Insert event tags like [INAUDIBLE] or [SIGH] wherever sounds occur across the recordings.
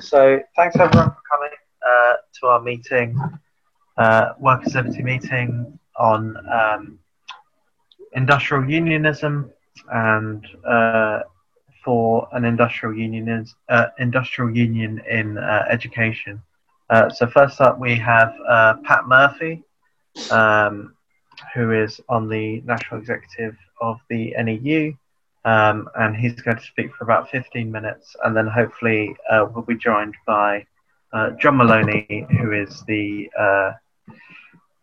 So thanks everyone for coming uh, to our meeting, uh, Workers' Liberty meeting on um, industrial unionism and uh, for an industrial union, uh, industrial union in uh, education. Uh, so first up, we have Pat Murphy, um, who is on the national executive of the NEU. Um, and he's going to speak for about 15 minutes, and then hopefully uh, we'll be joined by uh, John Maloney, who is the uh,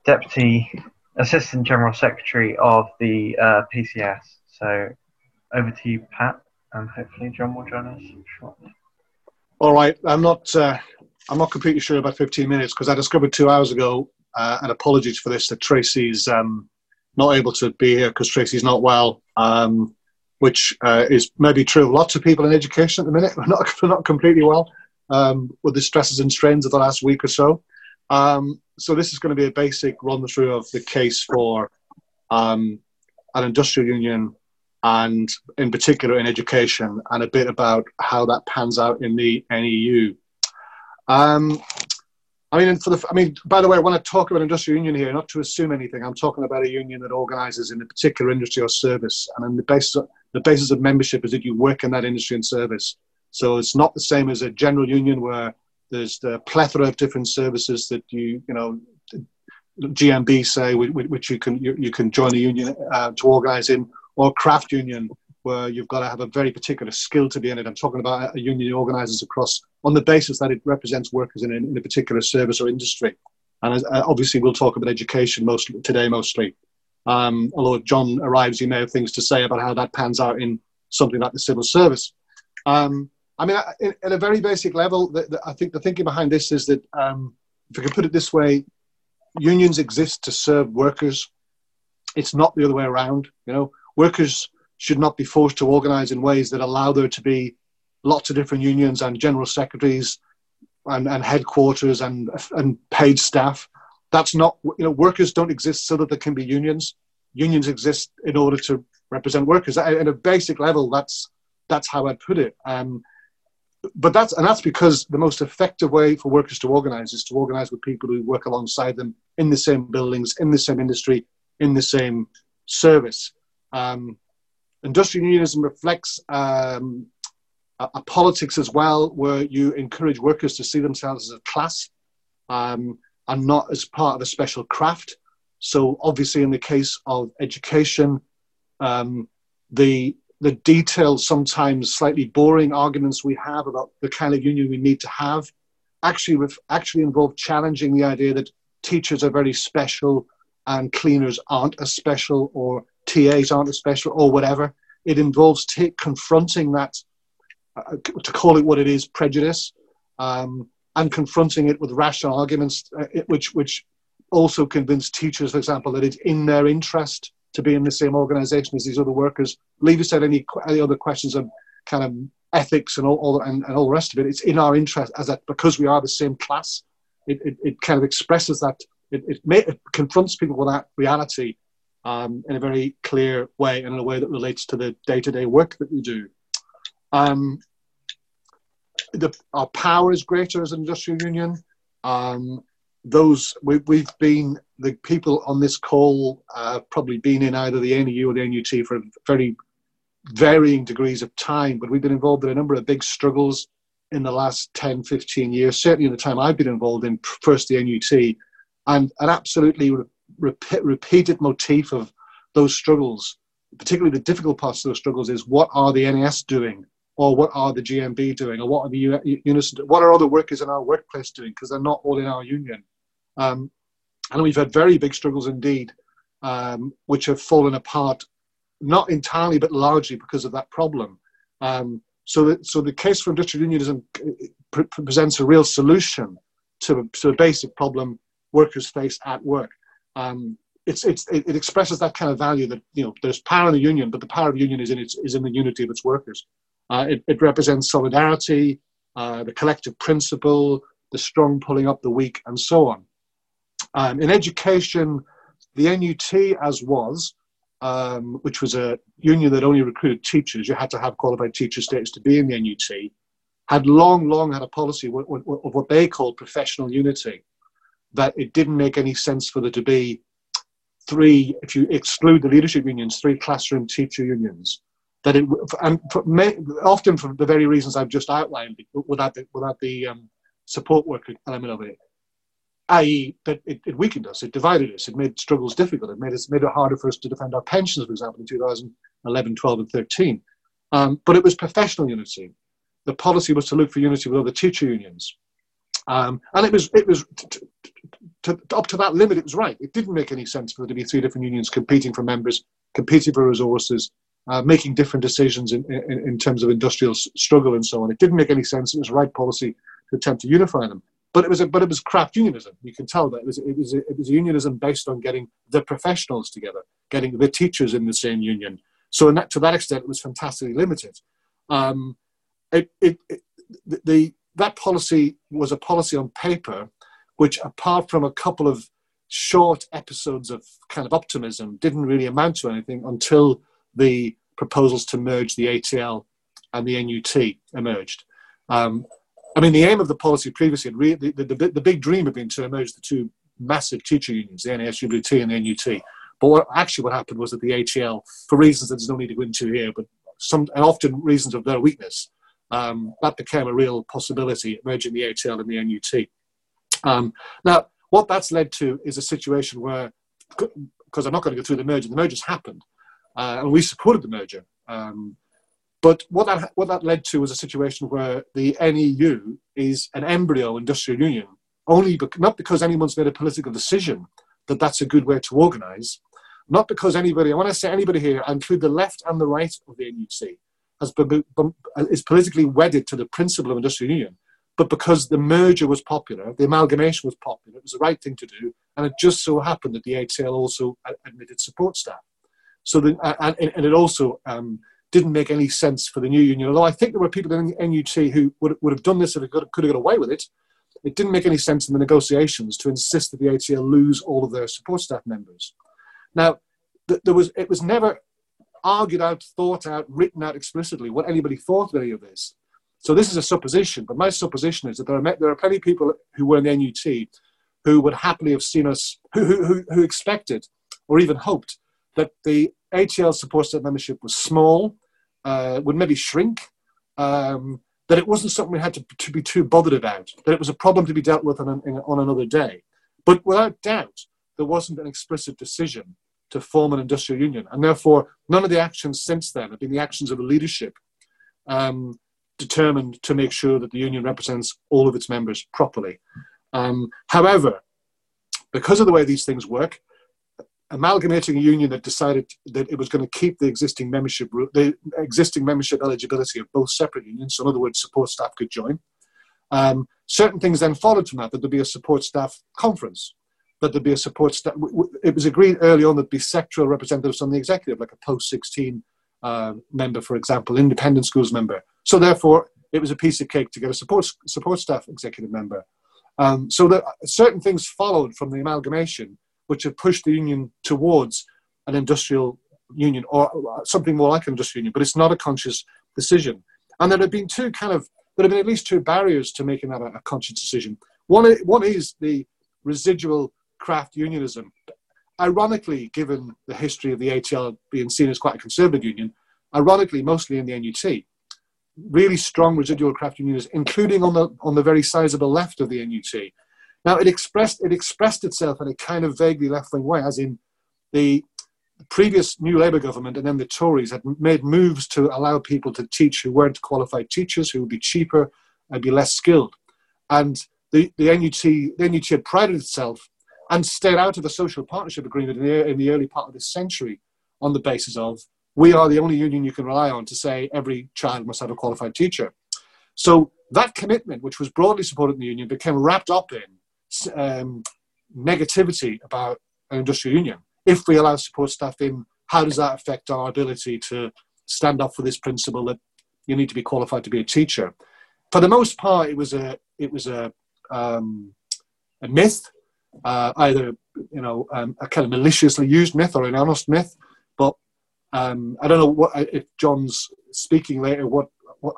Deputy Assistant General Secretary of the uh, PCS. So over to you, Pat, and hopefully John will join us shortly. All right, I'm not. Uh, I'm not completely sure about 15 minutes because I discovered two hours ago, uh, and apologies for this, that Tracy's um, not able to be here because Tracy's not well. Um, which uh, is maybe true of lots of people in education at the minute. [LAUGHS] We're not, we're not completely well um, with the stresses and strains of the last week or so. Um, so this is going to be a basic run through of the case for um, an industrial union and in particular in education and a bit about how that pans out in the NEU. Um, I mean, for the, I mean, by the way, when I talk about industrial union here, not to assume anything, I'm talking about a union that organises in a particular industry or service, and on the basis of, the basis of membership is that you work in that industry and service. So it's not the same as a general union where there's the plethora of different services that you, you know, GMB say, which you can you, you can join a union uh, to organise in, or craft union where you've got to have a very particular skill to be in it. I'm talking about a union that organises across on the basis that it represents workers in a, in a particular service or industry. And as, uh, obviously, we'll talk about education most today mostly. Um, although John arrives, he may have things to say about how that pans out in something like the civil service. Um, I mean, at a very basic level, the, the, I think the thinking behind this is that, um, if I can put it this way, unions exist to serve workers. It's not the other way around. You know, workers should not be forced to organise in ways that allow there to be lots of different unions and general secretaries and, and headquarters and and paid staff that's not, you know, workers don't exist so that there can be unions. Unions exist in order to represent workers. At a basic level, that's that's how I'd put it. Um, but that's and that's because the most effective way for workers to organize is to organize with people who work alongside them in the same buildings, in the same industry, in the same service. Um, industrial unionism reflects um, a, a, politics as well, where you encourage workers to see themselves as a class. Um, and not as part of a special craft. So obviously, in the case of education, um, the the detailed, sometimes slightly boring arguments we have about the kind of union we need to have actually actually involve challenging the idea that teachers are very special and cleaners aren't as special or TAs aren't as special or whatever. It involves confronting that, uh, to call it what it is, prejudice, um, and confronting it with rational arguments, uh, which which also convince teachers, for example, that it's in their interest to be in the same organisation as these other workers. Leave aside any any other questions of kind of ethics and all, all and, and, all the rest of it. It's in our interest as that because we are the same class. It, it, it kind of expresses that it, it, may, it confronts people with that reality um, in a very clear way and in a way that relates to the day-to-day work that we do. Um, the, our power is greater as an industrial union. Um, those we, have been the people on this call uh, probably been in either the NEU or the NUT for very varying degrees of time, but we've been involved in a number of big struggles in the last 10, 15 years, certainly in the time I've been involved in first the NUT, and an absolutely re- repeated motif of those struggles, particularly the difficult parts of those struggles, is what are the NES doing? or what are the GMB doing, or what are the unison, what are other workers in our workplace doing, because they're not all in our union. Um, and we've had very big struggles indeed, um, which have fallen apart, not entirely but largely because of that problem. Um, so, so the case for industrial unionism pre- presents a real solution to, to a basic problem workers face at work. Um, it's, it's, it, expresses that kind of value that you know there's power in the union, but the power of the union is in its, is in the unity of its workers. Uh, it, it, represents solidarity, uh, the collective principle, the strong pulling up the weak, and so on. Um, in education, the NUT, as was, um, which was a union that only recruited teachers, you had to have qualified teacher status to be in the NUT, had long, long had a policy of what they called professional unity, that it didn't make any sense for there to be three, if you exclude the leadership unions, three classroom teacher unions. That it, and for, often for the very reasons I've just outlined, without the, without the um, support worker element of it, i.e., that it, it, weakened us, it divided us, it made struggles difficult, it made, us, made it harder for us to defend our pensions, for example, in 2011, 12, and 13. Um, but it was professional unity. The policy was to look for unity with other teacher unions. Um, and it was, it was t- t- t- up to that limit, it was right. It didn't make any sense for there to be three different unions competing for members, competing for resources, uh, making different decisions in, in, in terms of industrial struggle and so on. It didn't make any sense. It was right policy to attempt to unify them. But it was a, but it was craft unionism. You can tell that it was it was a, it was unionism based on getting the professionals together, getting the teachers in the same union. So that, to that extent, it was fantastically limited. Um, it, it, it, the that policy was a policy on paper, which apart from a couple of short episodes of kind of optimism, didn't really amount to anything until the proposals to merge the ATL and the NUT emerged. Um, I mean, the aim of the policy previously, the, the, the, the, big dream had been to merge the two massive teacher unions, the NASUWT and the NUT. But what, actually what happened was that the ATL, for reasons that there's no need to go into here, but some and often reasons of their weakness, um, that became a real possibility, merging the ATL and the NUT. Um, now, what that's led to is a situation where, because I'm not going to go through the merger, the merger's happened, uh, and we supported the merger. Um, but what that, what that led to was a situation where the NEU is an embryo industrial union, only be- not because anyone's made a political decision that that's a good way to organize, not because anybody, I want to say anybody here, I include the left and the right of the NUC, has been, is politically wedded to the principle of industrial union, but because the merger was popular, the amalgamation was popular, it was the right thing to do, and it just so happened that the ATL also admitted support staff. So the, and, and it also um, didn't make any sense for the new union. Although I think there were people in the NUT who would, would have done this if it could, could have got away with it. It didn't make any sense in the negotiations to insist that the ATL lose all of their support staff members. Now, th- there was it was never argued out, thought out, written out explicitly what anybody thought of any of this. So this is a supposition, but my supposition is that there are there are plenty of people who were in the NUT who would happily have seen us, who who, who expected or even hoped that the ATL support staff membership was small, uh, would maybe shrink, um, that it wasn't something we had to, to be too bothered about, that it was a problem to be dealt with on, an, on another day. But without doubt, there wasn't an explicit decision to form an industrial union. And therefore, none of the actions since then have been the actions of a leadership um, determined to make sure that the union represents all of its members properly. Um, however, because of the way these things work, amalgamating a union that decided that it was going to keep the existing membership the existing membership eligibility of both separate unions. So in other words, support staff could join. Um, certain things then followed from that. That there'd be a support staff conference. That there'd be a support staff. It was agreed early on that there'd be sectoral representatives on the executive, like a post 16 uh, member, for example, independent schools member. So therefore, it was a piece of cake to get a support support staff executive member. Um, so that certain things followed from the amalgamation which have pushed the union towards an industrial union or something more like an industrial union, but it's not a conscious decision. And there have been two kind of, there have been at least two barriers to making that a, a conscious decision. One, one is the residual craft unionism. Ironically, given the history of the ATL being seen as quite a conservative union, ironically, mostly in the NUT, really strong residual craft unionists, including on the, on the very sizable left of the NUT. Now, it expressed, it expressed itself in a kind of vaguely left wing way, as in the previous New Labour government and then the Tories had made moves to allow people to teach who weren't qualified teachers, who would be cheaper and be less skilled. And the, the, NUT, the NUT had prided itself and stayed out of the social partnership agreement in the, in the early part of this century on the basis of we are the only union you can rely on to say every child must have a qualified teacher. So that commitment, which was broadly supported in the union, became wrapped up in um, negativity about an industrial union. If we allow support staff in, how does that affect our ability to stand up for this principle that you need to be qualified to be a teacher? For the most part, it was a it was a um, a myth, uh, either you know um, a kind of maliciously used myth or an honest myth. But um, I don't know what if John's speaking later what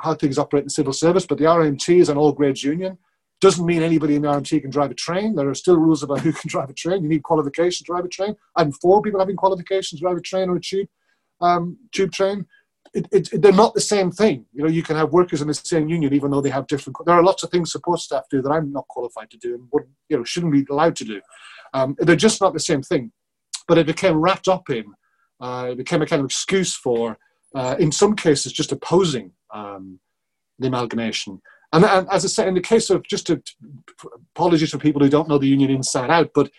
how things operate in civil service, but the RMT is an all grades union. Doesn't mean anybody in the RMT can drive a train. There are still rules about who can [LAUGHS] drive a train. You need qualifications to drive a train. I'm for people having qualifications to drive a train or a tube, um, tube train. It, it, they're not the same thing. You know, you can have workers in the same union even though they have different. There are lots of things support staff do that I'm not qualified to do and would, you know shouldn't be allowed to do. Um, they're just not the same thing. But it became wrapped up in. Uh, it became a kind of excuse for, uh, in some cases, just opposing um, the amalgamation. And, and, as I said, in the case of just to, apologies for people who don't know the union inside out, but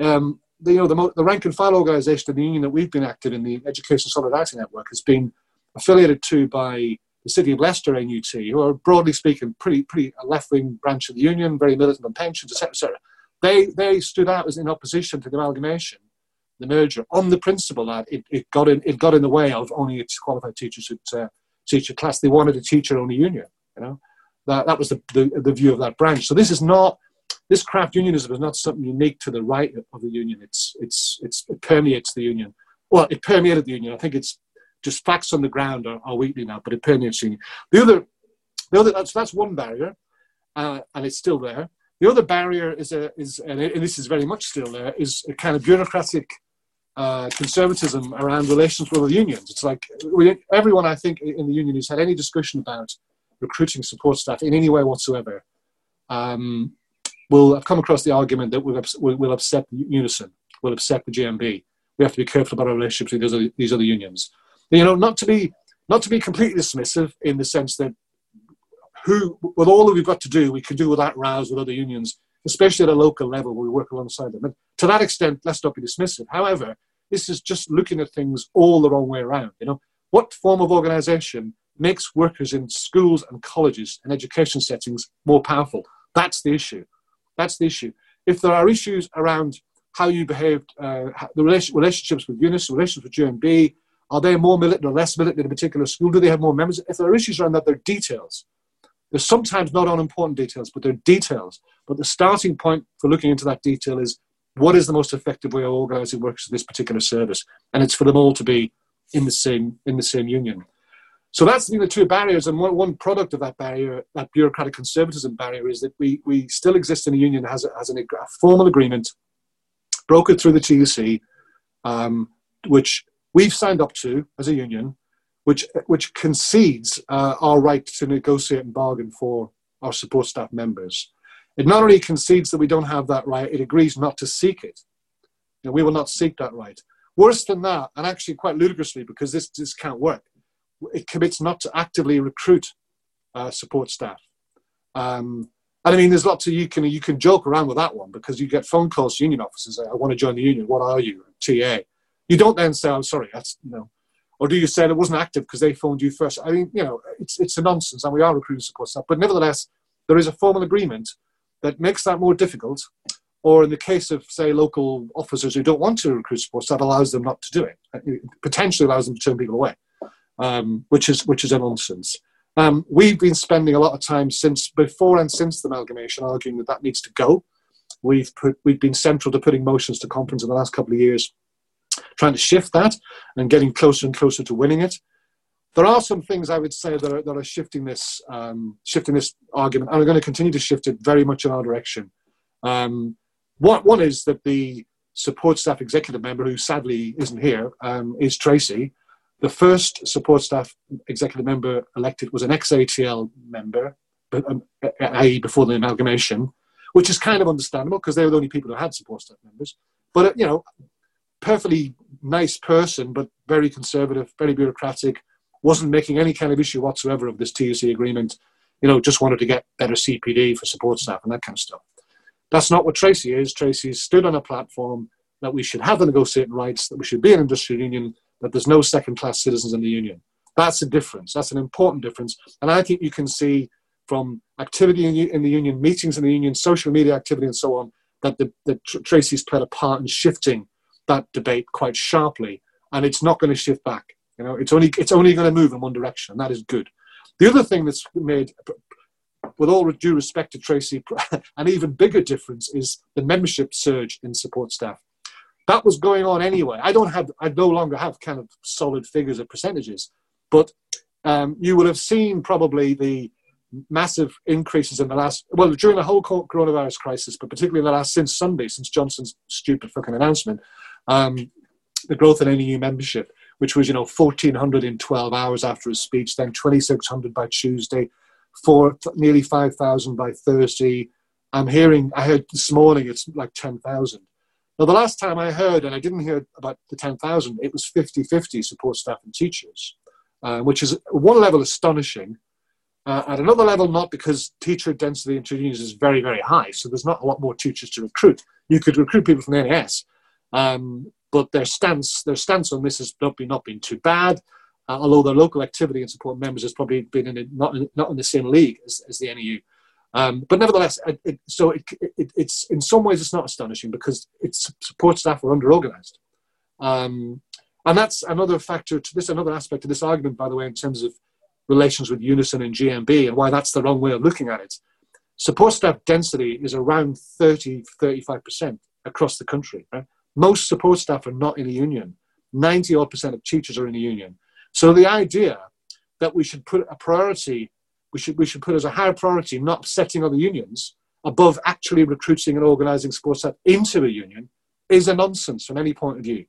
um, the, you know the, the rank and file organisation of the union that we've been active in, the Education Solidarity Network, has been affiliated to by the City of Leicester NUT, who are broadly speaking pretty pretty a left wing branch of the union, very militant on pensions, etc. etc. They they stood out as in opposition to the amalgamation, the merger, on the principle that it, it got in it got in the way of only its qualified teachers who'd uh, teach a class. They wanted a teacher only union. You know, that that was the, the the view of that branch. So this is not this craft unionism is not something unique to the right of the union. It's it's it's it permeates the union. Well, it permeated the union. I think it's just facts on the ground are, are weekly now, but it permeates union. The other, the other that's that's one barrier, uh, and it's still there. The other barrier is a is and, this is very much still there is a kind of bureaucratic uh, conservatism around relations with the unions. It's like we, everyone I think in the union who's had any discussion about recruiting support staff in any way whatsoever um, will have come across the argument that we'll, we'll upset Unison, we'll upset the GMB. We have to be careful about our relationships with these other, these other unions. You know, not to be not to be completely dismissive in the sense that who, with all that we've got to do, we can do without rows with other unions, especially at a local level where we work alongside them. And to that extent, let's not be dismissive. However, this is just looking at things all the wrong way around. You know, what form of organisation makes workers in schools and colleges and education settings more powerful. That's the issue. That's the issue. If there are issues around how you behaved, uh, the relationships with UNIS, relationships with GMB, are they more militant or less militant in a particular school? Do they have more members? If there are issues around that, they're details. They're sometimes not unimportant details, but they're details. But the starting point for looking into that detail is what is the most effective way of organising workers in this particular service? And it's for them all to be in the same in the same union. So that's the two barriers, and one, one product of that barrier, that bureaucratic conservatism barrier, is that we, we still exist in a union that has, a, has an, a formal agreement brokered through the TUC, um, which we've signed up to as a union, which, which concedes uh, our right to negotiate and bargain for our support staff members. It not only concedes that we don't have that right, it agrees not to seek it. You know, we will not seek that right. Worse than that, and actually quite ludicrously, because this, this can't work, it commits not to actively recruit uh, support staff. Um, and I mean, there's lots of you can you can joke around with that one because you get phone calls to union officers. I want to join the union. What are you, TA? You don't then say, "I'm sorry, that's you know," or do you say it wasn't active because they phoned you first? I mean, you know, it's it's a nonsense, and we are recruiting support staff. But nevertheless, there is a formal agreement that makes that more difficult. Or in the case of, say, local officers who don't want to recruit support staff, allows them not to do it. it potentially allows them to turn people away um, which is which is a nonsense. Um, we've been spending a lot of time since before and since the amalgamation arguing that that needs to go. We've put, we've been central to putting motions to conference in the last couple of years, trying to shift that and getting closer and closer to winning it. There are some things I would say that are, that are shifting this um, shifting this argument, and are going to continue to shift it very much in our direction. Um, one, one is that the support staff executive member, who sadly isn't here, um, is Tracy, the first support staff executive member elected was an ex-ATL member, um, i.e. before the amalgamation, which is kind of understandable because they were the only people who had support staff members. But, uh, you know, perfectly nice person, but very conservative, very bureaucratic, wasn't making any kind of issue whatsoever of this TUC agreement, you know, just wanted to get better CPD for support staff and that kind of stuff. That's not what Tracy is. Tracy stood on a platform that we should have the negotiating rights, that we should be an industrial union, that there's no second class citizens in the union. That's a difference. That's an important difference. And I think you can see from activity in, the union, meetings in the union, social media activity, and so on, that the, the Tracy's played a part in shifting that debate quite sharply. And it's not going to shift back. You know, it's only it's only going to move in one direction, and that is good. The other thing that's made, with all due respect to Tracy, [LAUGHS] an even bigger difference is the membership surge in support staff that was going on anyway. I don't have, I no longer have kind of solid figures of percentages, but um, you will have seen probably the massive increases in the last, well, during the whole coronavirus crisis, but particularly in the last, since Sunday, since Johnson's stupid fucking announcement, um, the growth in NEU membership, which was, you know, 1,400 in 12 hours after his speech, then 2,600 by Tuesday, four, nearly 5,000 by Thursday. I'm hearing, I heard this morning it's like 10,000. Now, the last time I heard, and I didn't hear about the 10,000, it was 50 50 support staff and teachers, uh, which is one level astonishing. Uh, at another level, not because teacher density in unions is very, very high, so there's not a lot more teachers to recruit. You could recruit people from the NAS, um, but their stance, their stance on this has not been, not been too bad, uh, although their local activity and support members has probably been in a, not, in, not in the same league as, as the NEU. Um, but nevertheless, it, it, so it, it's in some ways it's not astonishing because its support staff are under organised, um, and that's another factor. To this, another aspect of this argument, by the way, in terms of relations with Unison and GMB, and why that's the wrong way of looking at it. Support staff density is around 30, 35 percent across the country. Right? Most support staff are not in a union. 90 odd percent of teachers are in a union. So the idea that we should put a priority we should, we should put as a higher priority not upsetting other unions above actually recruiting and organising support staff into a union is a nonsense from any point of view.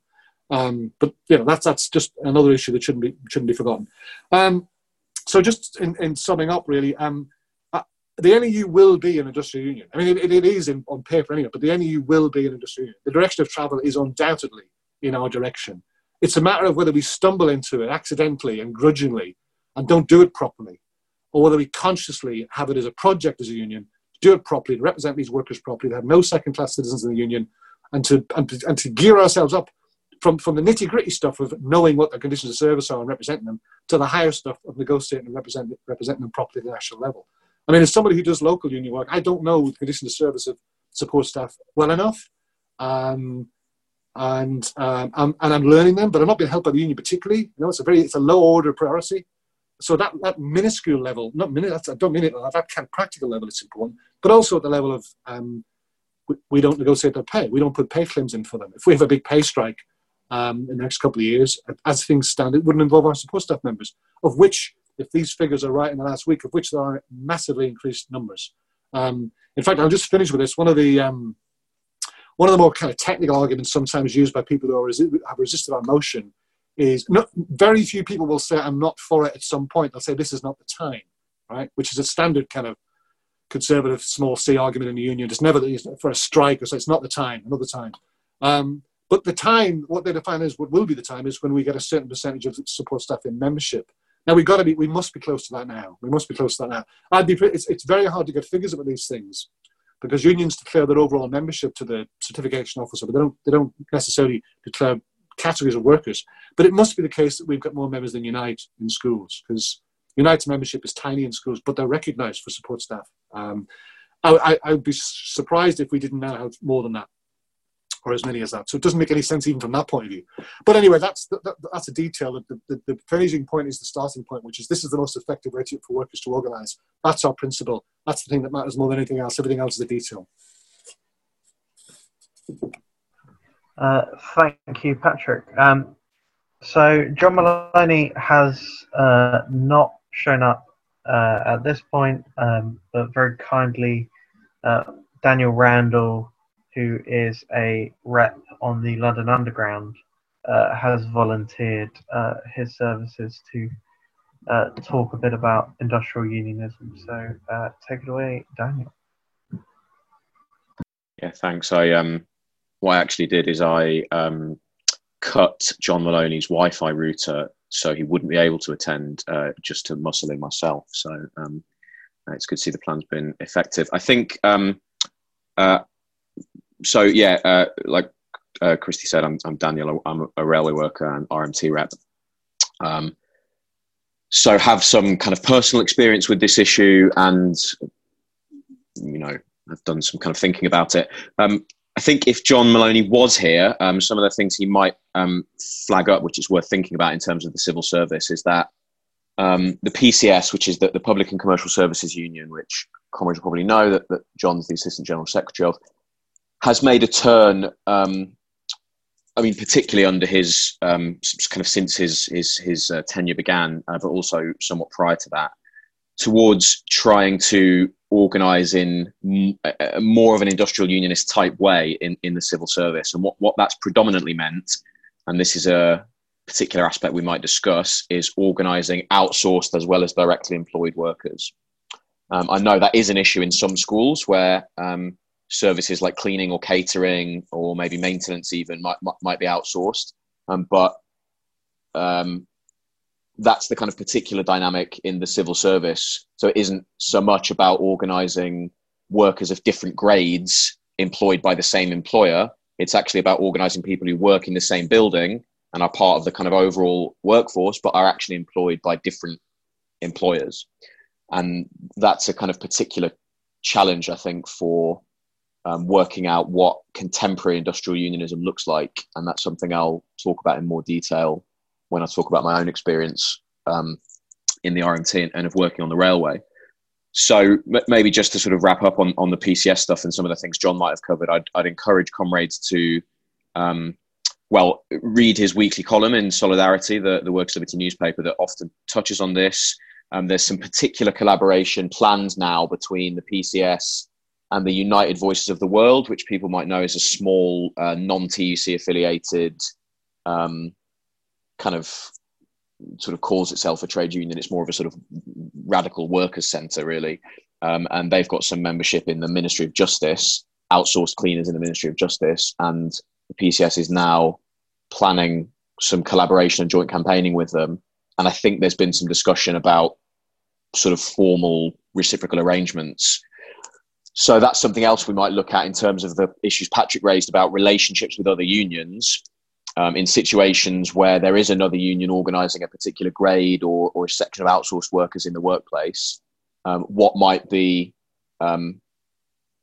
Um, but you know that's that's just another issue that shouldn't be shouldn't be forgotten. Um, so just in, in, summing up, really, um, the NEU will be an industrial union. I mean, it, it is in, on paper anyway, but the NEU will be an industrial union. The direction of travel is undoubtedly in our direction. It's a matter of whether we stumble into it accidentally and grudgingly and don't do it properly, or whether we consciously have it as a project as a union, to do it properly, to represent these workers properly, to have no second class citizens in the union, and to, and to, and to gear ourselves up from, from the nitty gritty stuff of knowing what the conditions of service are and representing them to the higher stuff of negotiating and represent, representing them properly at the national level. I mean, as somebody who does local union work, I don't know the condition of service of support staff well enough. Um, and um, I'm, and I'm learning them, but I'm not being helped by the union particularly. You know, it's a very it's a low order priority so that, that minuscule level, not minute, I don't mean it at that kind of practical level, it's important, but also at the level of um, we, we, don't negotiate their pay. We don't put pay claims in for them. If we have a big pay strike um, in the next couple of years, as things stand, it wouldn't involve our support staff members, of which, if these figures are right in the last week, of which there are massively increased numbers. Um, in fact, I'll just finish with this. One of the um, one of the more kind of technical arguments sometimes used by people who resi- have resisted our motion is not, very few people will say I'm not for it at some point. They'll say this is not the time, right? Which is a standard kind of conservative small c argument in the union. It's never for a strike or say it's not the time, another time. Um, but the time, what they define as what will be the time, is when we get a certain percentage of support staff in membership. Now we've got to be, we must be close to that now. We must be close to that now. I'd be, it's, it's very hard to get figures about these things because unions declare their overall membership to the certification officer, but they don't, they don't necessarily declare categories of workers. But it must be the case that we've got more members than Unite in schools because Unite's membership is tiny in schools, but they're recognised for support staff. Um, I, I, would be surprised if we didn't now have more than that or as many as that. So it doesn't make any sense even from that point of view. But anyway, that's that, that's a detail. The, the, the finishing point is the starting point, which is this is the most effective way to, for workers to organise. That's our principle. That's the thing that matters more than anything else. Everything else is the detail. Uh, thank you, Patrick. Um, so John Maloney has uh, not shown up uh, at this point, um, but very kindly, uh, Daniel Randall, who is a rep on the London Underground, uh, has volunteered uh, his services to talk a bit about industrial unionism. So take it away, Daniel. Yeah, thanks. I um, what I actually did is I um, cut John Maloney's Wi-Fi router so he wouldn't be able to attend, uh, just to muscle in myself. So um, it's good to see the plan's been effective. I think. Um, uh, so yeah, uh, like uh, Christy said, I'm, I'm, Daniel. I'm a railway worker and RMT rep. Um, so have some kind of personal experience with this issue, and you know, I've done some kind of thinking about it. Um, I think if John Maloney was here, um, some of the things he might um, flag up, which is worth thinking about in terms of the civil service, is that um, the PCS, which is the, the, Public and Commercial Services Union, which comrades will probably know that, that John's the Assistant General Secretary of, has made a turn um, I mean, particularly under his um, kind of since his his his uh, tenure began, uh, but also somewhat prior to that, towards trying to organise in m- a, more of an industrial unionist type way in, in the civil service. And what, what that's predominantly meant, and this is a particular aspect we might discuss, is organising outsourced as well as directly employed workers. Um, I know that is an issue in some schools where um, services like cleaning or catering or maybe maintenance even might might, might be outsourced. Um, but um, that's the kind of particular dynamic in the civil service. So it isn't so much about organising workers of different grades employed by the same employer. It's actually about organising people who work in the same building and are part of the kind of overall workforce, but are actually employed by different employers. And that's a kind of particular challenge, I think, for um, working out what contemporary industrial unionism looks like. And that's something I'll talk about in more detail when I talk about my own experience um, in the RMT and, and, of working on the railway. So m- maybe just to sort of wrap up on, on the PCS stuff and some of the things John might have covered, I'd, I'd encourage comrades to, um, well, read his weekly column in Solidarity, the, the Workers' Liberty newspaper that often touches on this. Um, there's some particular collaboration planned now between the PCS and the United Voices of the World, which people might know as a small uh, non-TUC affiliated um, kind of sort of calls itself a trade union. It's more of a sort of radical workers' centre, really. Um, and they've got some membership in the Ministry of Justice, outsourced cleaners in the Ministry of Justice, and the PCS is now planning some collaboration and joint campaigning with them. And I think there's been some discussion about sort of formal reciprocal arrangements. So that's something else we might look at in terms of the issues Patrick raised about relationships with other unions um, in situations where there is another union organising a particular grade or, or a section of outsourced workers in the workplace, um, what might be um,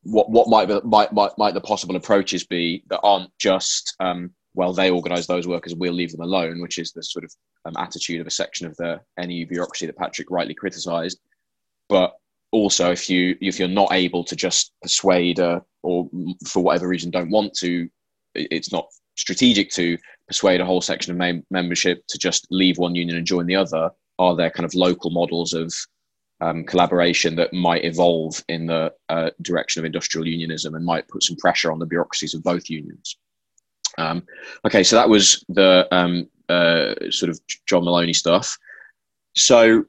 what what might, be, might might might the possible approaches be that aren't just um, well they organise those workers we'll leave them alone, which is the sort of um, attitude of a section of the NEU bureaucracy that Patrick rightly criticised, but also if you if you're not able to just persuade uh, or for whatever reason don't want to it's not strategic to persuade a whole section of membership to just leave one union and join the other? Are there kind of local models of um, collaboration that might evolve in the uh, direction of industrial unionism and might put some pressure on the bureaucracies of both unions? Um, okay, so that was the um, uh, sort of John Maloney stuff. So,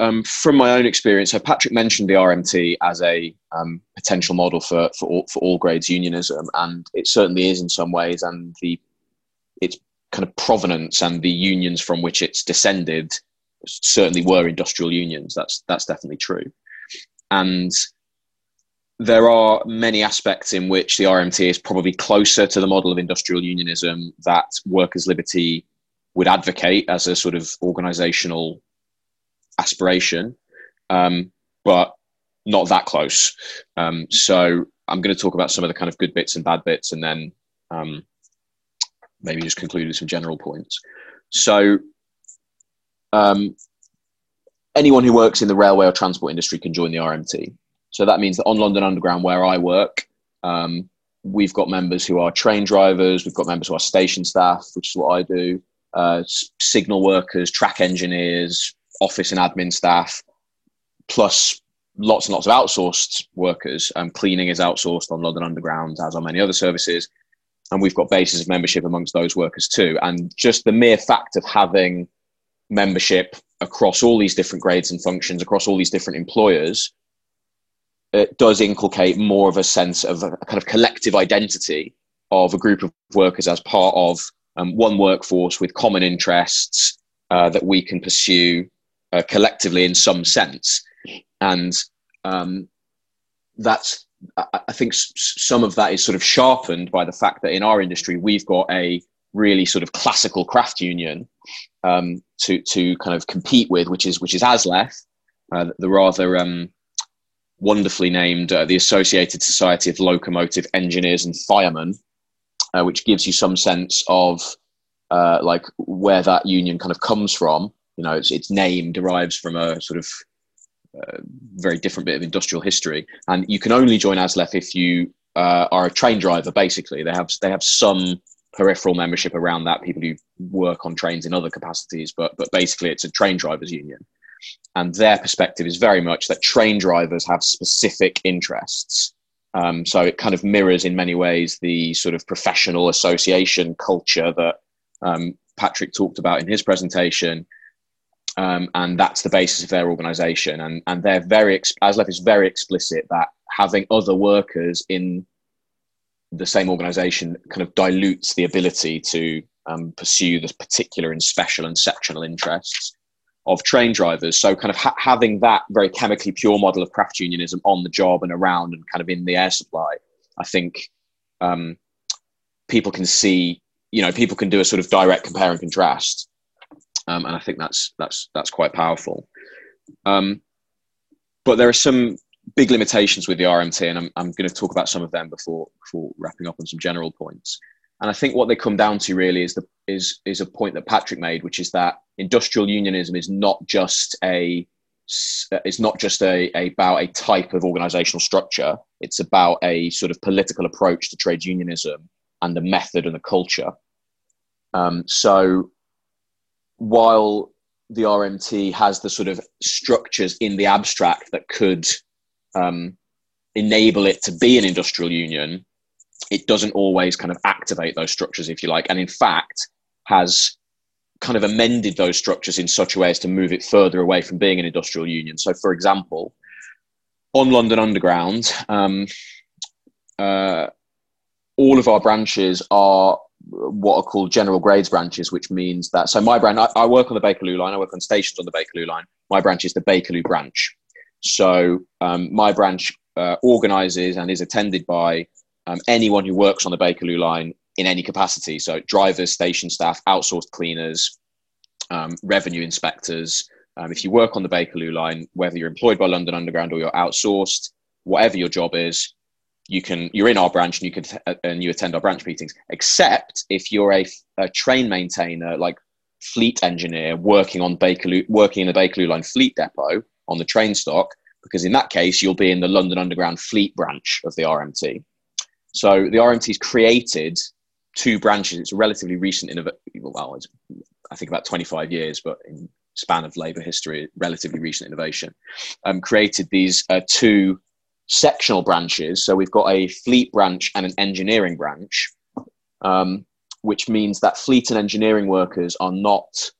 um, from my own experience, so Patrick mentioned the RMT as a um, potential model for for all, for all grades unionism, and it certainly is in some ways. And the its kind of provenance and the unions from which it's descended certainly were industrial unions. That's that's definitely true, and there are many aspects in which the RMT is probably closer to the model of industrial unionism that workers' liberty would advocate as a sort of organizational aspiration, um, but not that close. Um, so I'm going to talk about some of the kind of good bits and bad bits, and then um, maybe just conclude with some general points. So, um, anyone who works in the railway or transport industry can join the RMT. So that means that on London Underground, where I work, um, we've got members who are train drivers, we've got members who are station staff, which is what I do, uh, signal workers, track engineers, office and admin staff, plus lots and lots of outsourced workers. Um, cleaning is outsourced on London Underground, as are many other services. And we've got bases of membership amongst those workers too. And just the mere fact of having membership across all these different grades and functions, across all these different employers, it does inculcate more of a sense of a kind of collective identity of a group of workers as part of um, one workforce with common interests uh, that we can pursue uh, collectively in some sense and um, that's I think some of that is sort of sharpened by the fact that in our industry we've got a really sort of classical craft union um, to to kind of compete with, which is which is ASLEF, uh, the rather um, wonderfully named uh, the Associated Society of Locomotive Engineers and Firemen, uh, which gives you some sense of uh, like where that union kind of comes from. You know, its its name derives from a sort of uh, very different bit of industrial history. And you can only join ASLEF if you uh, are a train driver. Basically, they have they have some peripheral membership around that, people who work on trains in other capacities, but but basically it's a train drivers union. And their perspective is very much that train drivers have specific interests. Um, so it kind of mirrors in many ways the sort of professional association culture that um, Patrick talked about in his presentation. Um, and that's the basis of their organization. And, and they're very, ASLEF is very explicit that having other workers in the same organization kind of dilutes the ability to um, pursue the particular and special and sectional interests of train drivers. So, kind of ha- having that very chemically pure model of craft unionism on the job and around and kind of in the air supply, I think um, people can see, you know, people can do a sort of direct compare and contrast, um, and I think that's that's that's quite powerful. Um, but there are some big limitations with the RMT, and I'm, I'm going to talk about some of them before before wrapping up on some general points. And I think what they come down to really is the is is a point that Patrick made, which is that industrial unionism is not just a it's not just a, a, about a type of organizational structure. It's about a sort of political approach to trade unionism and the method and the culture. Um, so while the RMT has the sort of structures in the abstract that could um, enable it to be an industrial union, it doesn't always kind of activate those structures, if you like, and in fact has kind of amended those structures in such a way as to move it further away from being an industrial union. So, for example, on London Underground, um, uh, all of our branches are what are called general grades branches, which means that so my branch, I, I, work on the Bakerloo line, I work on stations on the Bakerloo line. My branch is the Bakerloo branch. So um, my branch uh, organises and is attended by um, anyone who works on the Bakerloo line in any capacity. So drivers, station staff, outsourced cleaners, um, revenue inspectors. Um, if you work on the Bakerloo line, whether you're employed by London Underground or you're outsourced, whatever your job is, you can you're in our branch and you can uh, and you attend our branch meetings. Except if you're a, a train maintainer, like fleet engineer working on Bakerloo, working in the Bakerloo line fleet depot, on the train stock, because in that case, you'll be in the London Underground fleet branch of the RMT. So the RMT's created two branches. It's a relatively recent innovation. Well, I think about 25 years, but in span of labour history, relatively recent innovation. Um, created these uh, two sectional branches. So we've got a fleet branch and an engineering branch, um, which means that fleet and engineering workers are not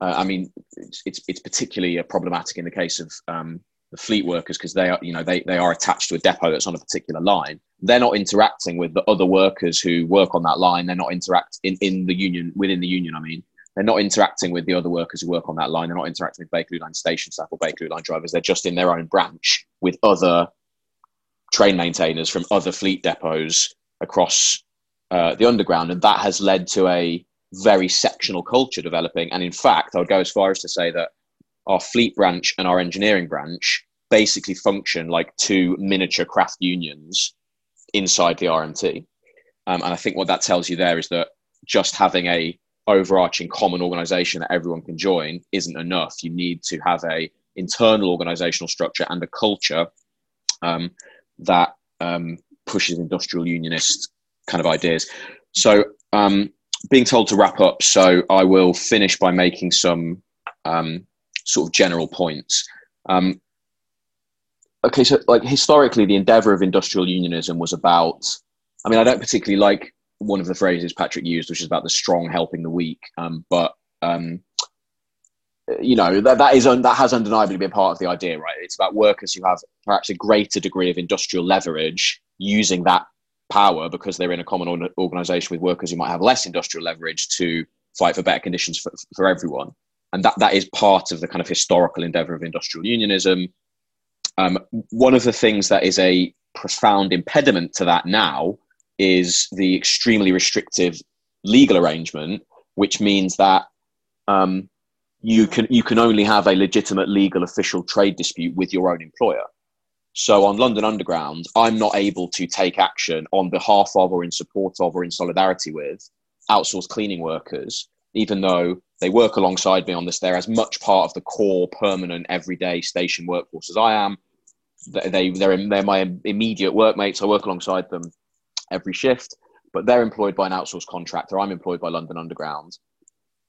uh, I mean, it's, it's, particularly uh, problematic in the case of um, the fleet workers because they are you know they, they are attached to a depot that's on a particular line. They're not interacting with the other workers who work on that line. They're not interact in, in the union within the union. I mean, they're not interacting with the other workers who work on that line. They're not interacting with Bakerloo line station staff or Bakerloo line drivers. They're just in their own branch with other train maintainers from other fleet depots across uh, the underground, and that has led to a very sectional culture developing. And in fact, I would go as far as to say that our fleet branch and our engineering branch basically function like two miniature craft unions inside the RMT. Um, and I think what that tells you there is that just having a overarching common organization that everyone can join isn't enough. You need to have a internal organizational structure and a culture um, that um, pushes industrial unionist kind of ideas. So um, being told to wrap up, so I will finish by making some um, sort of general points. Um, okay, so like historically, the endeavor of industrial unionism was about. I mean, I don't particularly like one of the phrases Patrick used, which is about the strong helping the weak. Um, but um, you know that that is un, that has undeniably been part of the idea, right? It's about workers who have perhaps a greater degree of industrial leverage using that power because they're in a common organization with workers who might have less industrial leverage to fight for better conditions for, for everyone. And that, that is part of the kind of historical endeavor of industrial unionism. Um, one of the things that is a profound impediment to that now is the extremely restrictive legal arrangement, which means that um, you can you can only have a legitimate legal official trade dispute with your own employer. So on London Underground, I'm not able to take action on behalf of or in support of or in solidarity with outsourced cleaning workers, even though they work alongside me on this. They're as much part of the core, permanent, everyday station workforce as I am. They, they're, they're my immediate workmates. I work alongside them every shift. but they're employed by an outsourced contractor. I'm employed by London Underground.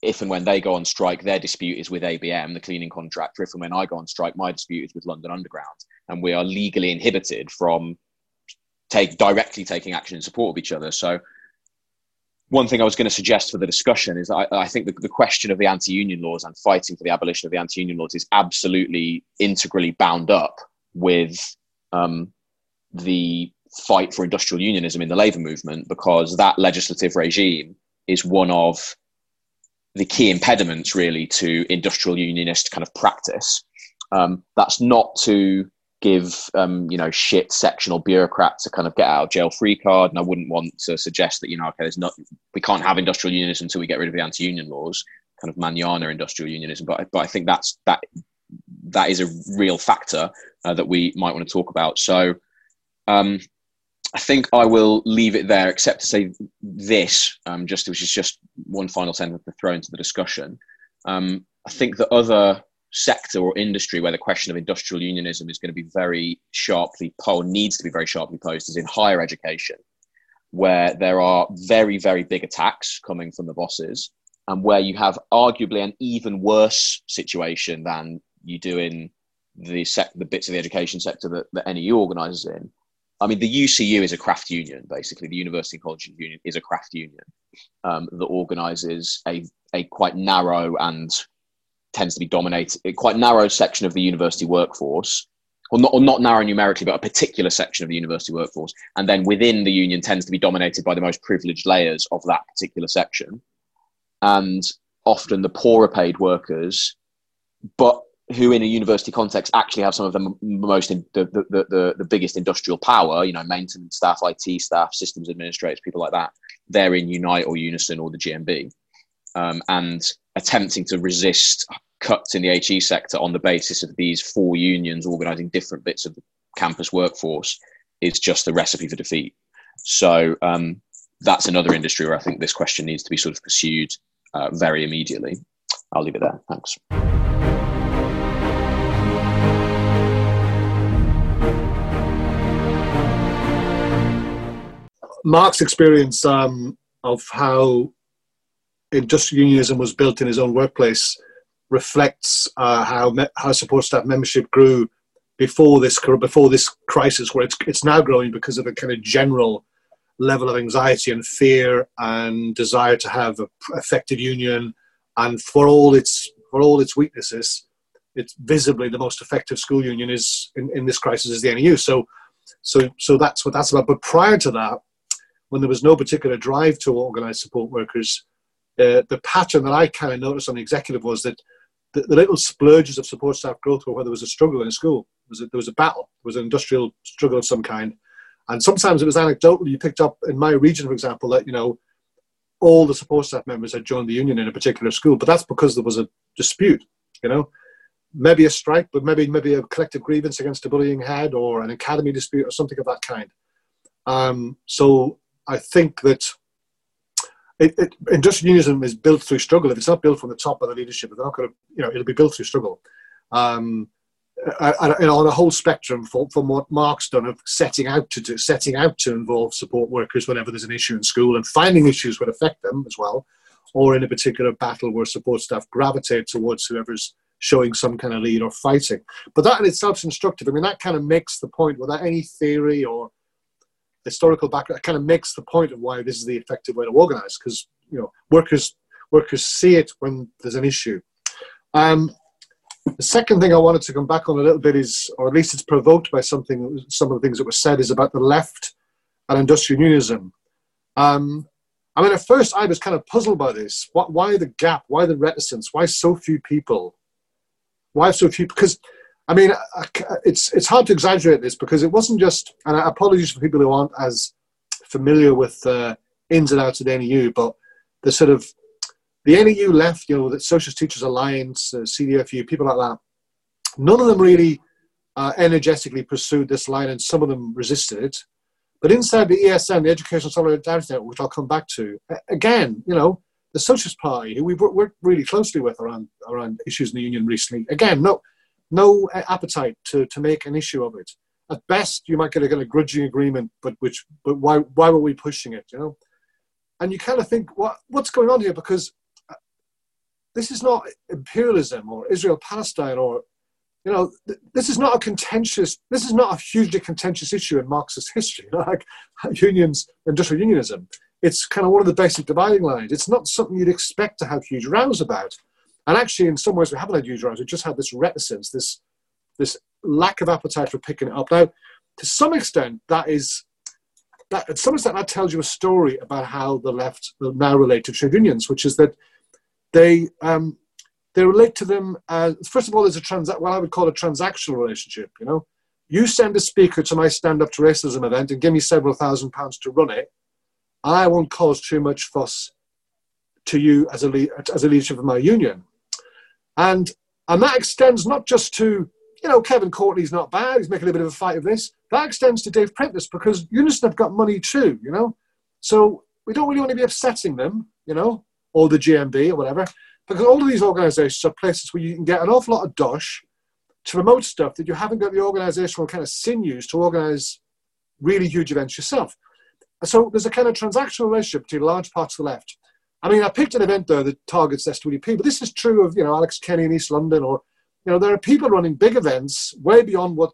If and when they go on strike, their dispute is with ABM, the cleaning contractor. If and when I go on strike, my dispute is with London Underground, and we are legally inhibited from take directly taking action in support of each other. So one thing I was going to suggest for the discussion is I, I think the, the, question of the anti-union laws and fighting for the abolition of the anti-union laws is absolutely integrally bound up with um, the fight for industrial unionism in the labour movement because that legislative regime is one of the key impediments really to industrial unionist kind of practice. Um, that's not to give um, you know shit sectional bureaucrats a kind of get out of jail free card and i wouldn't want to suggest that you know okay there's not we can't have industrial unionism until we get rid of the anti-union laws kind of manana industrial unionism but, but i think that's that that is a real factor uh, that we might want to talk about so um, I think I will leave it there, except to say this, um, just which is just one final sentence to throw into the discussion. Um, I think the other sector or industry where the question of industrial unionism is going to be very sharply posed, needs to be very sharply posed, is in higher education, where there are very, very big attacks coming from the bosses, and where you have arguably an even worse situation than you do in the sec- the bits of the education sector that, that NEU organises in. I mean, the UCU is a craft union, basically. The University College Union is a craft union um, that organises a, a quite narrow and tends to be dominated, quite narrow section of the university workforce, or not, or not narrow numerically, but a particular section of the university workforce. And then within the union tends to be dominated by the most privileged layers of that particular section. And often the poorer paid workers, but who in a university context actually have some of the most in, the, the, the, the biggest industrial power, you know, maintenance staff, IT staff, systems administrators, people like that, they're in Unite or Unison or the GMB. Um, and attempting to resist cuts in the HE sector on the basis of these four unions organising different bits of the campus workforce is just a recipe for defeat. So um, that's another industry where I think this question needs to be sort of pursued uh, very immediately. I'll leave it there. Thanks. Mark's experience um, of how industrial unionism was built in his own workplace reflects uh, how me- how support staff membership grew before this before this crisis, where it's it's now growing because of a kind of general level of anxiety and fear and desire to have an effective union, and for all its for all its weaknesses, it's visibly the most effective school union is in, in this crisis is the NEU. So, so so that's what that's about. But prior to that, when there was no particular drive to organise support workers, uh, the pattern that I kind of noticed on the executive was that the, the, little splurges of support staff growth were where there was a struggle in a school. There was a, there was a battle, there was an industrial struggle of some kind. And sometimes it was anecdotal. You picked up in my region, for example, that, you know, all the support staff members had joined the union in a particular school, but that's because there was a dispute, you know, maybe a strike, but maybe maybe a collective grievance against a bullying head or an academy dispute or something of that kind. Um, so I think that it, it, industrial unionism is built through struggle. If it's not built from the top by the leadership, they're not going to, you know, it'll be built through struggle. Um, and, on a whole spectrum from, from what Mark's done of setting out to do, setting out to involve support workers whenever there's an issue in school and finding issues that affect them as well, or in a particular battle where support staff gravitate towards whoever's showing some kind of lead or fighting. But that in itself is instructive. I mean, that kind of makes the point without any theory or historical background kind of makes the point of why this is the effective way to organize because you know workers workers see it when there's an issue. Um, the second thing i wanted to come back on a little bit is or at least it's provoked by something some of the things that were said is about the left and industrial unionism um, i mean at first i was kind of puzzled by this. What, why the gap? Why the reticence? Why so few people? Why so few because I mean, it's it's hard to exaggerate this because it wasn't just. And apologies for people who aren't as familiar with uh, ins and outs of the NEU, but the sort of the NEU left, you know, the Socialist Teachers Alliance, uh, CDFU, people like that. None of them really uh, energetically pursued this line, and some of them resisted it. But inside the ESN, the Educational Solidarity Network, which I'll come back to, again, you know, the Socialist Party, who we've worked really closely with around around issues in the union recently, again, no no appetite to, to make an issue of it. At best, you might get a kind of grudging agreement, but which, but why, why were we pushing it? You know, and you kind of think, what what's going on here? Because uh, this is not imperialism or Israel Palestine or you know, th- this is not a contentious, this is not a hugely contentious issue in Marxist history, [LAUGHS] like unions, industrial unionism. It's kind of one of the basic dividing lines. It's not something you'd expect to have huge rows about. And actually, in some ways, we haven't had huge rows. We've just had this reticence, this, this lack of appetite for picking it up. Now, to some extent, that is, that, to some extent, that tells you a story about how the left now relate to trade unions, which is that they, um, they relate to them as first of all there's a trans what I would call a transactional relationship. You know, you send a speaker to my stand up to racism event and give me several thousand pounds to run it. I won't cause too much fuss to you as a as a leadership of my union, and and that extends not just to you know Kevin Courtney's not bad. He's making a bit of a fight of this. That extends to Dave Prentis because Unison have got money too. You know, so we don't really want to be upsetting them. You know, or the GMB or whatever. Because all of these organizations are places where you can get an awful lot of dosh to promote stuff that you haven't got the organizational kind of sinews to organize really huge events yourself. So there's a kind of transactional relationship between large parts of the left. I mean, I picked an event there that targets SWP, but this is true of, you know, Alex Kenny in East London or, you know, there are people running big events way beyond what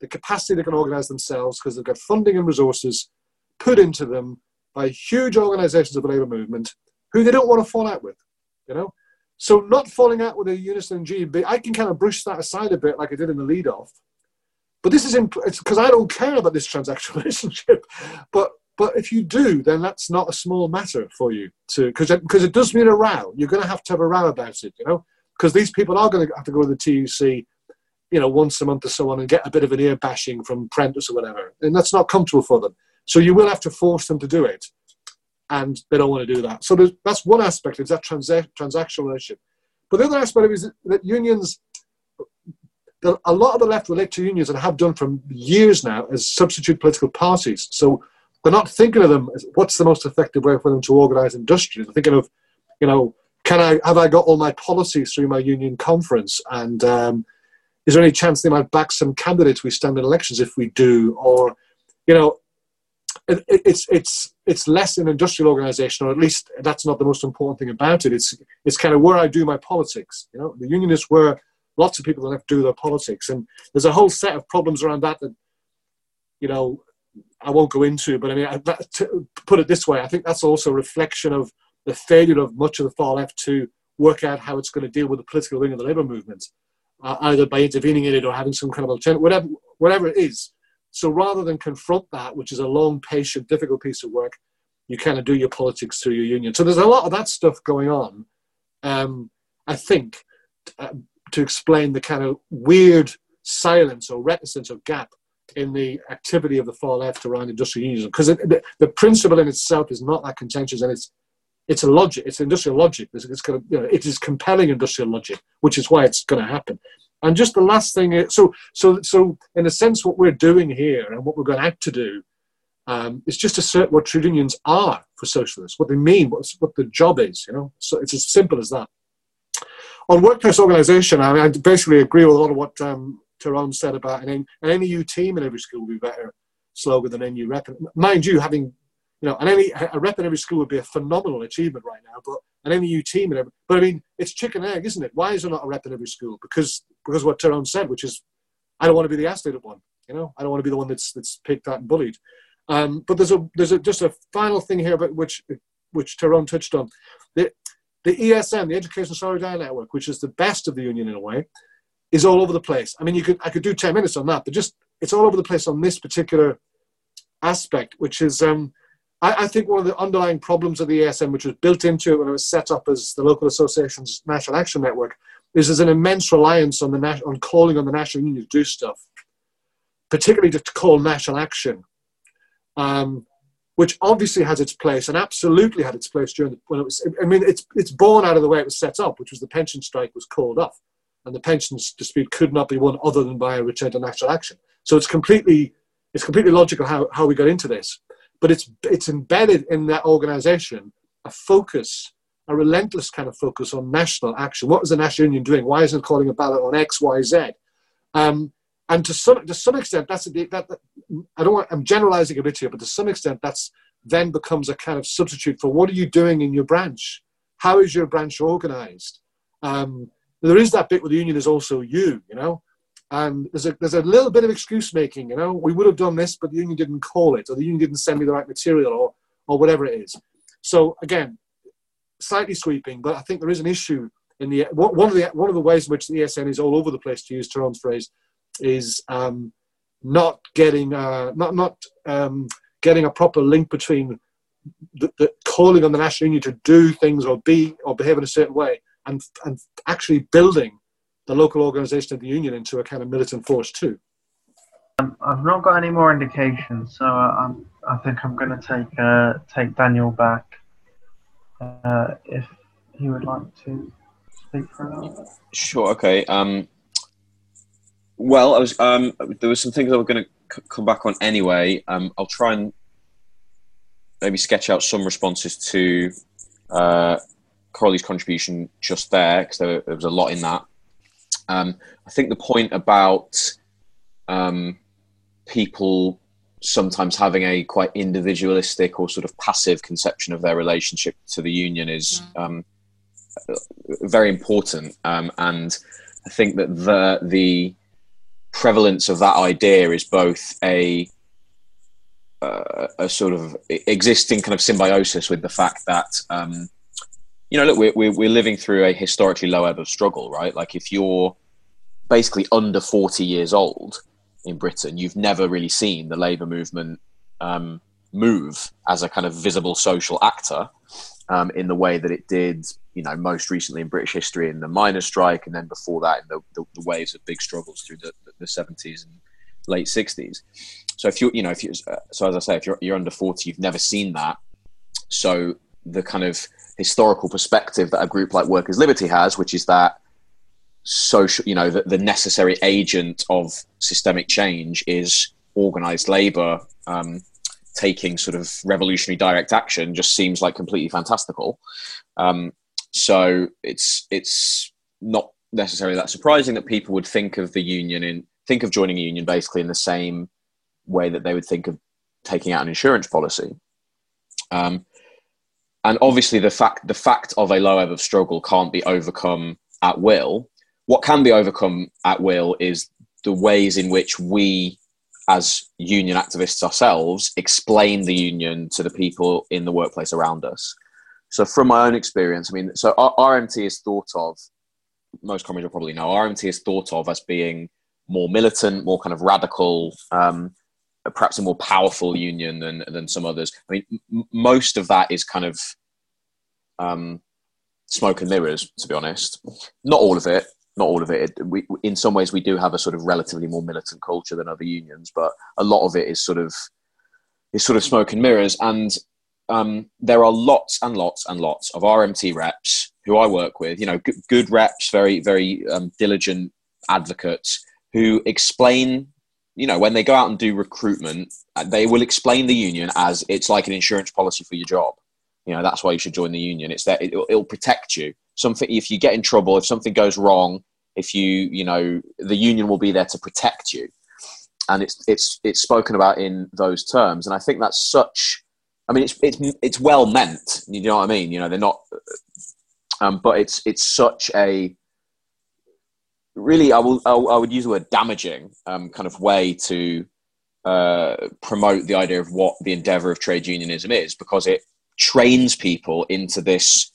the capacity they can organize themselves because they've got funding and resources put into them by huge organizations of the labor movement who they don't want to fall out with you know. So not falling out with a Unison GB, I can kind of brush that aside a bit, like I did in the lead off. But this is because I don't care about this transactional [LAUGHS] relationship. But but if you do, then that's not a small matter for you to because because it, it does mean a row. You're going to have to have a row about it, you know, because these people are going to have to go to the TUC, you know, once a month or so on and get a bit of an ear bashing from Prentis or whatever, and that's not comfortable for them. So you will have to force them to do it and they don't want to do that. So that's one aspect is that transa- transactional relationship. But the other aspect is that unions, a lot of the left relate to unions and have done for years now as substitute political parties. So they're not thinking of them as what's the most effective way for them to organise industries. They're thinking of, you know, can I have I got all my policies through my union conference and um, is there any chance they might back some candidates we stand in elections if we do or you know it, it's it's it's less an industrial organization, or at least that's not the most important thing about it. It's it's kind of where I do my politics. You know, the union is where lots of people have to do their politics, and there's a whole set of problems around that that you know I won't go into. But I mean, I, that, to put it this way, I think that's also a reflection of the failure of much of the far left to work out how it's going to deal with the political wing of the labour movement, uh, either by intervening in it or having some kind of alternative, whatever whatever it is so rather than confront that, which is a long, patient, difficult piece of work, you kind of do your politics through your union. So there's a lot of that stuff going on. Um, I think uh, to explain the kind of weird silence or reticence or gap in the activity of the far left around industrial unionism, because the, the, principle in itself is not that contentious, and it's it's a logic, it's industrial logic. It's, it's of, you know, it is compelling industrial logic, which is why it's going to happen. And just the last thing, so so so in a sense, what we're doing here and what we're going out to do um, is just assert what trade unions are for socialists, what they mean, what what the job is. You know, so it's as simple as that. On workplace organisation, I, mean, I basically agree with a lot of what um, Tyrone said about an, an NEU team in every school would be better slogan than NEU rep. Mind you, having you know, and any a rep in every school would be a phenomenal achievement right now. But an NEU team in every, but I mean, it's chicken egg, isn't it? Why is there not a rep in every school? Because because what Tyrone said, which is, I don't want to be the isolated one. You know, I don't want to be the one that's that's picked at and bullied. Um, but there's a there's a just a final thing here, but which which Tyrone touched on. The the ESN, the Education Solidarity Network, which is the best of the union in a way, is all over the place. I mean, you could I could do ten minutes on that, but just it's all over the place on this particular aspect, which is um, I, I, think one of the underlying problems of the ESN, which was built into it when it was set up as the local association's national action network, is there's an immense reliance on the on calling on the national union to do stuff, particularly to call national action, um, which obviously has its place and absolutely had its place during the, when it was. I mean, it's it's born out of the way it was set up, which was the pension strike was called off, and the pensions dispute could not be won other than by a return to national action. So it's completely it's completely logical how, how we got into this but it's it's embedded in that organization a focus a relentless kind of focus on national action what is the national union doing why isn't it calling a ballot on x y z um, and to some to some extent that's a, that, that i don't want i'm generalizing a bit here but to some extent that's then becomes a kind of substitute for what are you doing in your branch? How is your branch organized? Um, there is that bit where the union is also you, you know, and there's a there's a little bit of excuse making, you know. We would have done this, but the union didn't call it, or the union didn't send me the right material, or or whatever it is. So again, slightly sweeping, but I think there is an issue in the one of the one of the ways in which the ESN is all over the place, to use Tyrone's phrase, is um, not getting uh, not not um, getting a proper link between the, the, calling on the national union to do things or be or behave in a certain way and and actually building the local organisation of the union into a kind of militant force too. Um, I've not got any more indications, so I, I think I'm going to take uh, take Daniel back uh, if he would like to speak for a minute. Sure. Okay. Um, well, I was um, there were some things I was going to c- come back on anyway. Um, I'll try and maybe sketch out some responses to uh, Corley's contribution just there because there, there, was a lot in that. Um, I think the point about um, people sometimes having a quite individualistic or sort of passive conception of their relationship to the union is mm. um, very important, um, and I think that the the prevalence of that idea is both a uh, a sort of existing kind of symbiosis with the fact that um, you know look we're, we're, we're living through a historically low ebb of struggle right like if you're basically under 40 years old in britain you've never really seen the labor movement um, move as a kind of visible social actor um, in the way that it did you know most recently in british history in the miners strike and then before that in the, the, the waves of big struggles through the, the 70s and late 60s so if you you know if you so as I say, if you're you're under forty, you've never seen that. So the kind of historical perspective that a group like Workers' Liberty has, which is that social, you know, the, the necessary agent of systemic change is organized labor um, taking sort of revolutionary direct action, just seems like completely fantastical. Um, so it's it's not necessarily that surprising that people would think of the union in think of joining a union basically in the same way that they would think of taking out an insurance policy. Um, and obviously, the fact the fact of a low ebb of struggle can't be overcome at will. What can be overcome at will is the ways in which we, as union activists ourselves, explain the union to the people in the workplace around us. So, from my own experience, I mean, so RMT is thought of. Most comrades will probably know RMT is thought of as being more militant, more kind of radical, um, perhaps a more powerful union than than some others. I mean, m- most of that is kind of um, smoke and mirrors, to be honest. Not all of it. Not all of it. We, in some ways, we do have a sort of relatively more militant culture than other unions, but a lot of it is sort of is sort of smoke and mirrors. And um, there are lots and lots and lots of RMT reps who I work with. You know, g- good reps, very very um, diligent advocates who explain you know, when they go out and do recruitment, uh, they will explain the union as it's like an insurance policy for your job. You know, that's why you should join the union. It's that it'll, it'll protect you. Something if you get in trouble, if something goes wrong, if you you know, the union will be there to protect you. And it's it's it's spoken about in those terms, and I think that's such. I mean, it's it's it's well meant. You know what I mean? You know, they're not. Um, but it's it's such a really, I will I, would use the word damaging um, kind of way to uh, promote the idea of what the endeavor of trade unionism is, because it trains people into this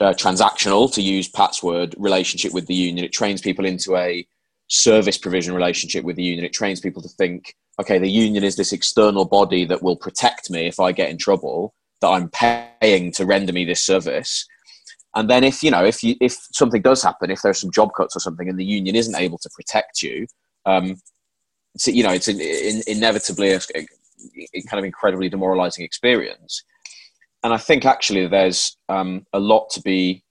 uh, transactional, to use Pat's word, relationship with the union. It trains people into a service provision relationship with the union. It trains people to think, okay, the union is this external body that will protect me if I get in trouble, that I'm paying to render me this service. And then if you know if you if something does happen, if there's some job cuts or something, and the union isn't able to protect you, um, it's, you know it's in, in, inevitably a, a, kind of incredibly demoralizing experience. And I think actually there's um, a lot to be.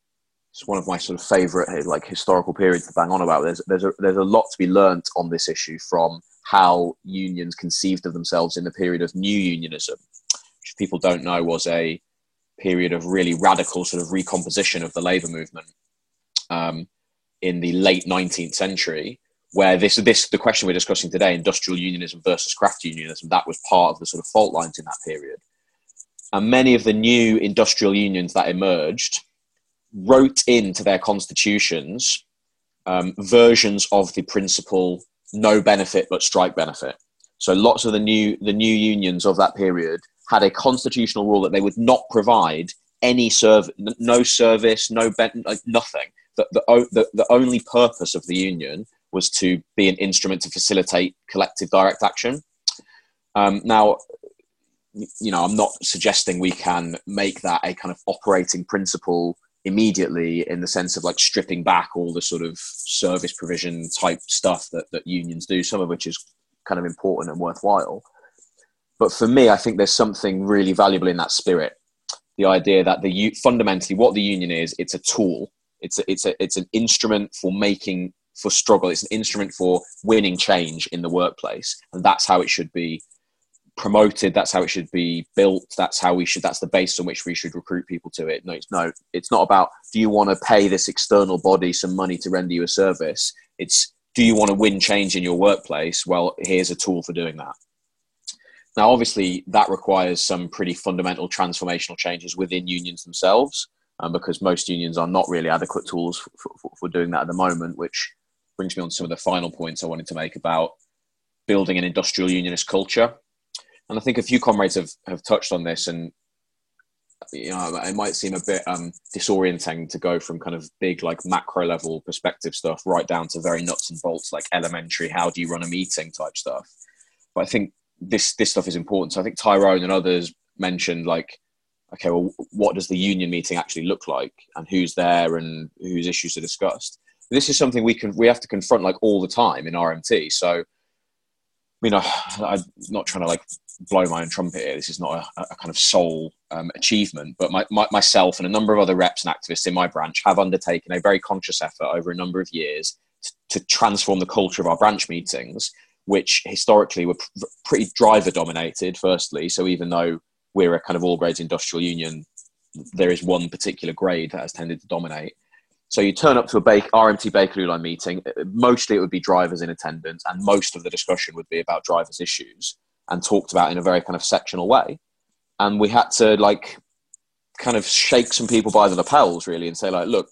It's one of my sort of favorite like historical periods to bang on about. There's there's a, there's a lot to be learnt on this issue from how unions conceived of themselves in the period of new unionism, which people don't know was a period of really radical sort of recomposition of the labor movement um, in the late 19th century, where this this the question we're discussing today, industrial unionism versus craft unionism, that was part of the sort of fault lines in that period. and many of the new industrial unions that emerged wrote into their constitutions um, versions of the principle no benefit but strike benefit. So lots of the new the new unions of that period had a constitutional rule that they would not provide any serv- no service, no ben- like nothing. The, the, the, the only purpose of the union was to be an instrument to facilitate collective direct action. Um, now, you know, I'm not suggesting we can make that a kind of operating principle immediately in the sense of like stripping back all the sort of service provision type stuff that, that unions do, some of which is kind of important and worthwhile. But for me, I think there's something really valuable in that spirit. The idea that the fundamentally what the union is, it's a tool. It's a, it's a, it's an instrument for making for struggle. It's an instrument for winning change in the workplace, and that's how it should be promoted. That's how it should be built. That's how we should that's the base on which we should recruit people to it. No it's no it's not about do you want to pay this external body some money to render you a service? It's do you want to win change in your workplace? Well here's a tool for doing that now obviously that requires some pretty fundamental transformational changes within unions themselves um, because most unions are not really adequate tools for, for, for doing that at the moment which brings me on to some of the final points i wanted to make about building an industrial unionist culture and I think a few comrades have, have touched on this, and you know, it might seem a bit um, disorienting to go from kind of big, like macro level perspective stuff right down to very nuts and bolts, like elementary, how do you run a meeting type stuff. But I think this this stuff is important. So I think Tyrone and others mentioned like, okay, well, what does the union meeting actually look like, and who's there, and whose issues are discussed. This is something we can we have to confront like all the time in RMT. So mean, I, I'm not trying to like blow my own trumpet here. This is not a, a kind of sole um, achievement, but my, my, myself and a number of other reps and activists in my branch have undertaken a very conscious effort over a number of years to, to transform the culture of our branch meetings, which historically were pr- pretty driver dominated, firstly. So even though we're a kind of all grades industrial union, there is one particular grade that has tended to dominate. So you turn up to a bake, RMT Bakerloo line meeting. Uh, mostly it would be drivers in attendance, and most of the discussion would be about drivers' issues and talked about in a very kind of sectional way. And we had to like kind of shake some people by the lapels really and say like, look,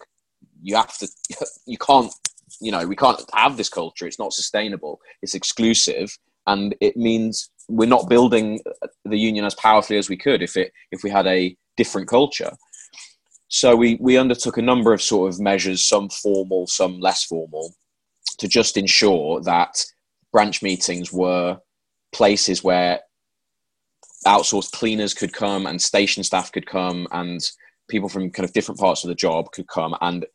you have to, [LAUGHS] you can't, you know, we can't have this culture. It's not sustainable. It's exclusive, and it means we're not building the union as powerfully as we could if it if we had a different culture. So we, we undertook a number of sort of measures, some formal, some less formal, to just ensure that branch meetings were places where outsourced cleaners could come and station staff could come and people from kind of different parts of the job could come and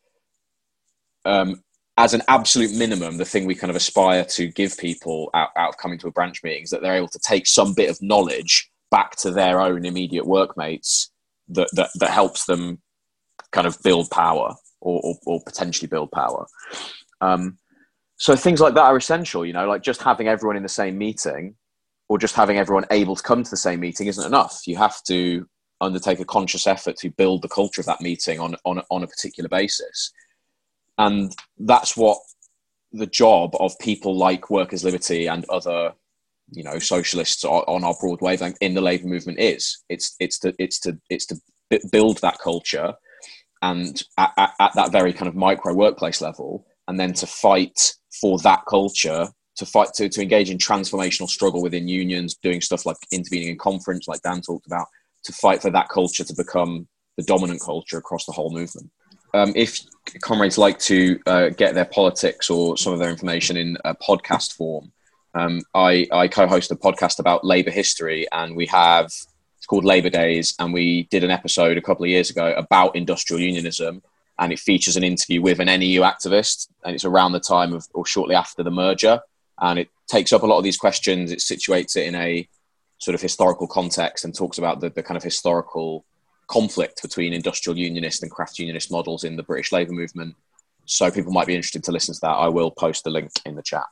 um, as an absolute minimum the thing we kind of aspire to give people out, out of coming to a branch meeting is that they're able to take some bit of knowledge back to their own immediate workmates that, that, that helps them kind of build power or, or, or potentially build power. Um, so things like that are essential, you know, like just having everyone in the same meeting or just having everyone able to come to the same meeting isn't enough. You have to undertake a conscious effort to build the culture of that meeting on, on, on a particular basis. And that's what the job of people like Workers' Liberty and other, you know, socialists on our broad wavelength in the labour movement is. It's, it's, to, it's, to, it's to build that culture and at, at, at that very kind of micro workplace level, and then to fight for that culture to fight to, to engage in transformational struggle within unions, doing stuff like intervening in conference, like Dan talked about, to fight for that culture to become the dominant culture across the whole movement. Um, if comrades like to uh, get their politics or some of their information in a podcast form, um, I, I co-host a podcast about labour history, and we have it's called Labour Days, and we did an episode a couple of years ago about industrial unionism, and it features an interview with an NEU activist, and it's around the time of or shortly after the merger, and it takes up a lot of these questions. It situates it in a sort of historical context and talks about the, the kind of historical conflict between industrial unionist and craft unionist models in the British labour movement. So people might be interested to listen to that. I will post the link in the chat.